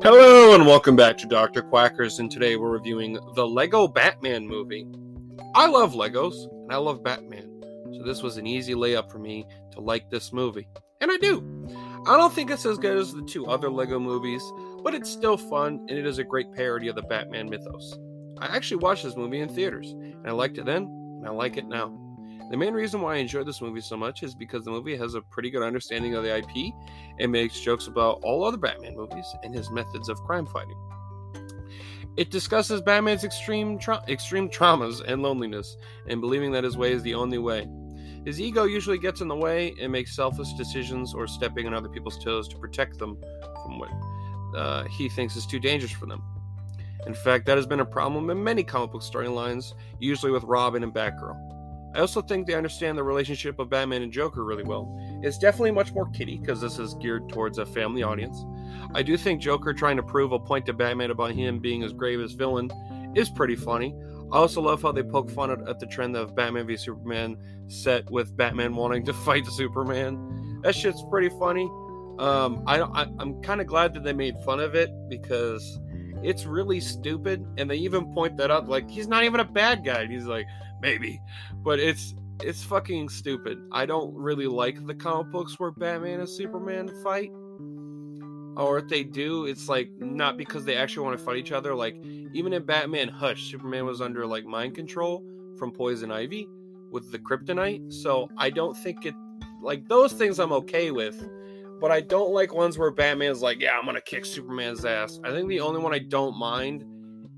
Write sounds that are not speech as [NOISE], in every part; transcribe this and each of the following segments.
Hello and welcome back to Dr. Quackers, and today we're reviewing the Lego Batman movie. I love Legos, and I love Batman, so this was an easy layup for me to like this movie. And I do. I don't think it's as good as the two other Lego movies, but it's still fun, and it is a great parody of the Batman mythos. I actually watched this movie in theaters, and I liked it then, and I like it now. The main reason why I enjoy this movie so much is because the movie has a pretty good understanding of the IP and makes jokes about all other Batman movies and his methods of crime fighting. It discusses Batman's extreme tra- extreme traumas and loneliness and believing that his way is the only way. His ego usually gets in the way and makes selfish decisions or stepping on other people's toes to protect them from what uh, he thinks is too dangerous for them. In fact, that has been a problem in many comic book storylines, usually with Robin and Batgirl. I also think they understand the relationship of Batman and Joker really well. It's definitely much more kiddie because this is geared towards a family audience. I do think Joker trying to prove a point to Batman about him being as grave as villain is pretty funny. I also love how they poke fun at, at the trend of Batman v Superman set with Batman wanting to [LAUGHS] fight Superman. That shit's pretty funny. Um, I, I I'm kind of glad that they made fun of it because it's really stupid, and they even point that out. Like he's not even a bad guy. He's like, maybe, but it's it's fucking stupid. I don't really like the comic books where Batman and Superman fight. Or if they do, it's like not because they actually want to fight each other. Like even in Batman Hush, Superman was under like mind control from Poison Ivy with the kryptonite. So I don't think it like those things I'm okay with. But I don't like ones where Batman's like, yeah, I'm gonna kick Superman's ass. I think the only one I don't mind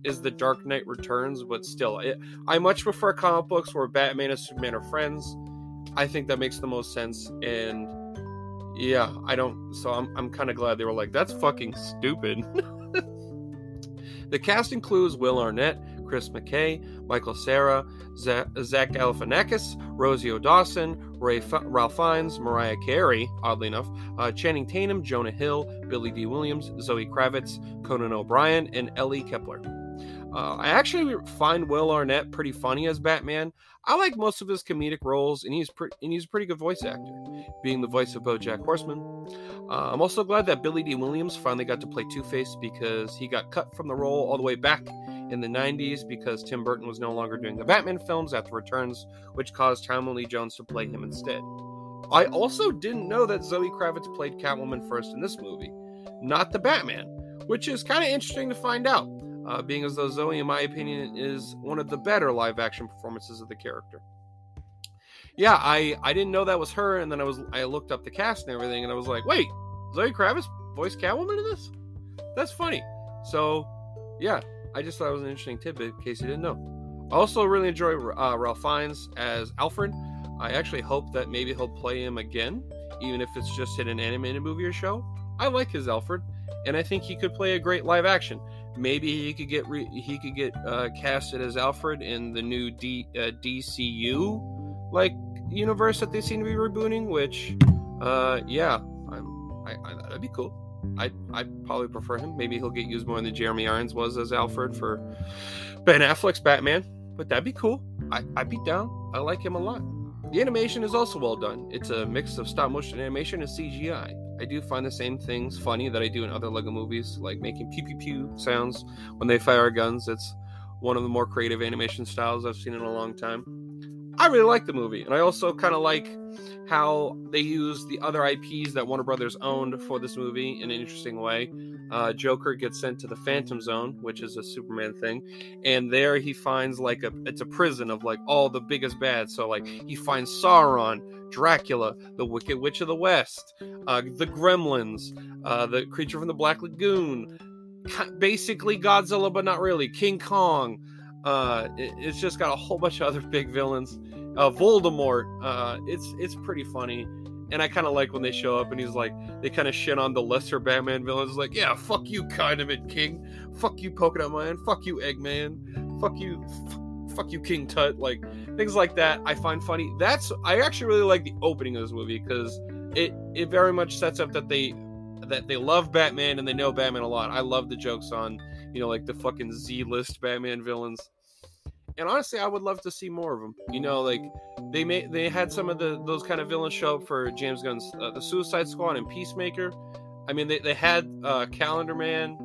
is the Dark Knight Returns, but still, it, I much prefer comic books where Batman and Superman are friends. I think that makes the most sense, and yeah, I don't. So I'm I'm kind of glad they were like, that's fucking stupid. [LAUGHS] the cast includes Will Arnett, Chris McKay, Michael Cera, Zach, Galifianakis, Rosie Dawson, Ray F- Ralph Fiennes, Mariah Carey, oddly enough, uh, Channing Tatum, Jonah Hill, Billy Dee Williams, Zoe Kravitz, Conan O'Brien, and Ellie Kemper. Uh, I actually find Will Arnett pretty funny as Batman. I like most of his comedic roles, and he's pre- and he's a pretty good voice actor, being the voice of BoJack Horseman. Uh, I'm also glad that Billy Dee Williams finally got to play Two Face because he got cut from the role all the way back in the 90s because Tim Burton was no longer doing the Batman films after Returns, which caused Tommy Lee Jones to play him instead. I also didn't know that Zoe Kravitz played Catwoman first in this movie, not the Batman, which is kind of interesting to find out uh, being as though Zoe, in my opinion, is one of the better live action performances of the character. Yeah, I I didn't know that was her, and then I was I looked up the cast and everything, and I was like, wait, Zoe Kravitz voiced Catwoman in this? That's funny. So, yeah, I just thought it was an interesting tidbit in case you didn't know. I also really enjoy uh, Ralph Fiennes as Alfred. I actually hope that maybe he'll play him again, even if it's just in an animated movie or show. I like his Alfred, and I think he could play a great live action maybe he could get re- he could get uh, casted as Alfred in the new D- uh, DCU like universe that they seem to be rebooting. Which, uh, yeah, I'm, I, I, that'd be cool. I I probably prefer him. Maybe he'll get used more than Jeremy Irons was as Alfred for Ben Affleck's Batman. But that'd be cool. I I'd be down. I like him a lot. The animation is also well done. It's a mix of stop motion animation and CGI. I do find the same things funny that I do in other Lego movies, like making pew pew pew sounds when they fire guns. It's one of the more creative animation styles I've seen in a long time. I really like the movie, and I also kind of like how they use the other IPs that Warner Brothers owned for this movie in an interesting way. Uh, Joker gets sent to the Phantom Zone, which is a Superman thing, and there he finds like a it's a prison of like all the biggest bads. So like he finds Sauron, Dracula, the Wicked Witch of the West, uh, the Gremlins, uh, the creature from the Black Lagoon, basically Godzilla, but not really. King Kong. Uh, it, it's just got a whole bunch of other [LAUGHS] big villains. Uh, Voldemort. Uh, it's it's pretty funny, and I kind of like when they show up and he's like, they kind of shit on the lesser Batman villains. Like, yeah, fuck you, Condiment King. Fuck you, Polka Man. Fuck you, Eggman. Fuck you. F- fuck you, King Tut. Like things like that. I find funny. That's I actually really like the opening of this movie because it it very much sets up that they that they love Batman and they know Batman a lot. I love the jokes on you know like the fucking Z list Batman villains. And honestly, I would love to see more of them. You know, like they made they had some of the those kind of villains show up for James Gunn's uh, the Suicide Squad and Peacemaker. I mean, they, they had uh, Calendar Man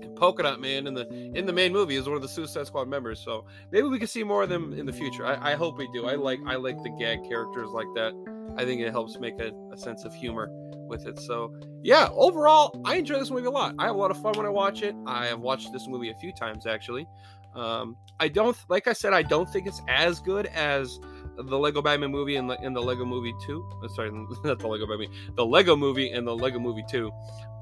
and Polka Dot Man in the in the main movie is one of the Suicide Squad members. So maybe we can see more of them in the future. I, I hope we do. I like I like the gag characters like that. I think it helps make a, a sense of humor with it. So yeah, overall, I enjoy this movie a lot. I have a lot of fun when I watch it. I have watched this movie a few times actually. Um, I don't like I said I don't think it's as good as the Lego Batman movie and the, in the Lego Movie Two. Uh, sorry, [LAUGHS] not the Lego Batman, the Lego Movie and the Lego Movie Two.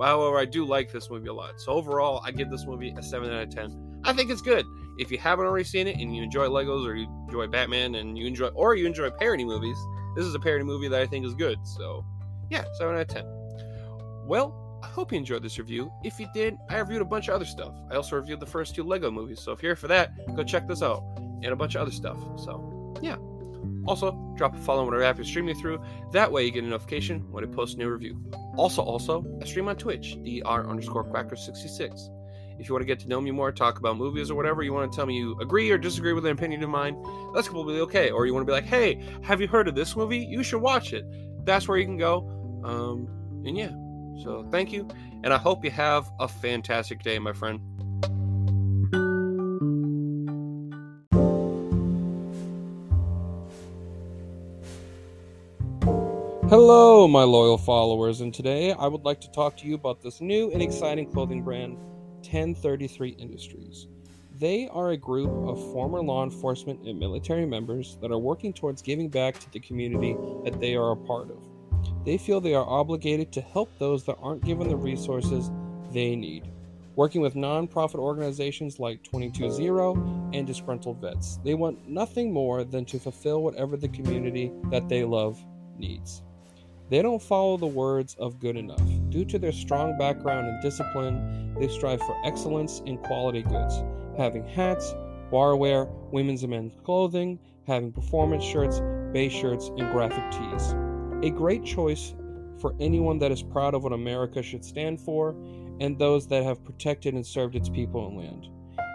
However, I do like this movie a lot. So overall, I give this movie a seven out of ten. I think it's good. If you haven't already seen it and you enjoy Legos or you enjoy Batman and you enjoy or you enjoy parody movies, this is a parody movie that I think is good. So yeah, seven out of ten. Well, I hope you enjoyed this review. If you did, I reviewed a bunch of other stuff. I also reviewed the first two Lego movies, so if you're here for that, go check this out. And a bunch of other stuff. So, yeah. Also, drop a follow on whatever app you're streaming through. That way you get a notification when I post a new review. Also, also, I stream on Twitch, dr underscore quacker66. If you want to get to know me more, talk about movies or whatever, you want to tell me you agree or disagree with an opinion of mine, that's completely okay. Or you want to be like, hey, have you heard of this movie? You should watch it. That's where you can go. Um, and yeah. So thank you, and I hope you have a fantastic day, my friend. Hello, my loyal followers, and today I would like to talk to you about this new and exciting clothing brand, 1033 Industries. They are a group of former law enforcement and military members that are working towards giving back to the community that they are a part of. They feel they are obligated to help those that aren't given the resources they need. Working with nonprofit organizations like 220 and Disgruntled Vets, they want nothing more than to fulfill whatever the community that they love needs. They don't follow the words of good enough. Due to their strong background and discipline, they strive for excellence in quality goods, having hats, barware, women's and men's clothing, having performance shirts, base shirts, and graphic tees. A great choice for anyone that is proud of what America should stand for and those that have protected and served its people and land.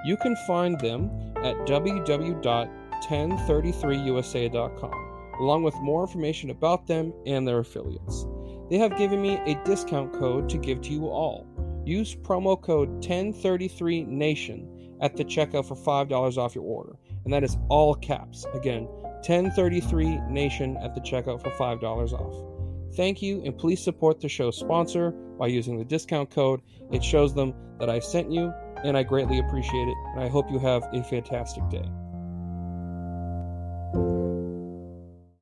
You can find them at www.1033usa.com, along with more information about them and their affiliates. They have given me a discount code to give to you all. Use promo code 1033NATION at the checkout for $5 off your order, and that is all caps. Again, 1033 Nation at the checkout for $5 off. Thank you, and please support the show's sponsor by using the discount code. It shows them that I sent you, and I greatly appreciate it. And I hope you have a fantastic day.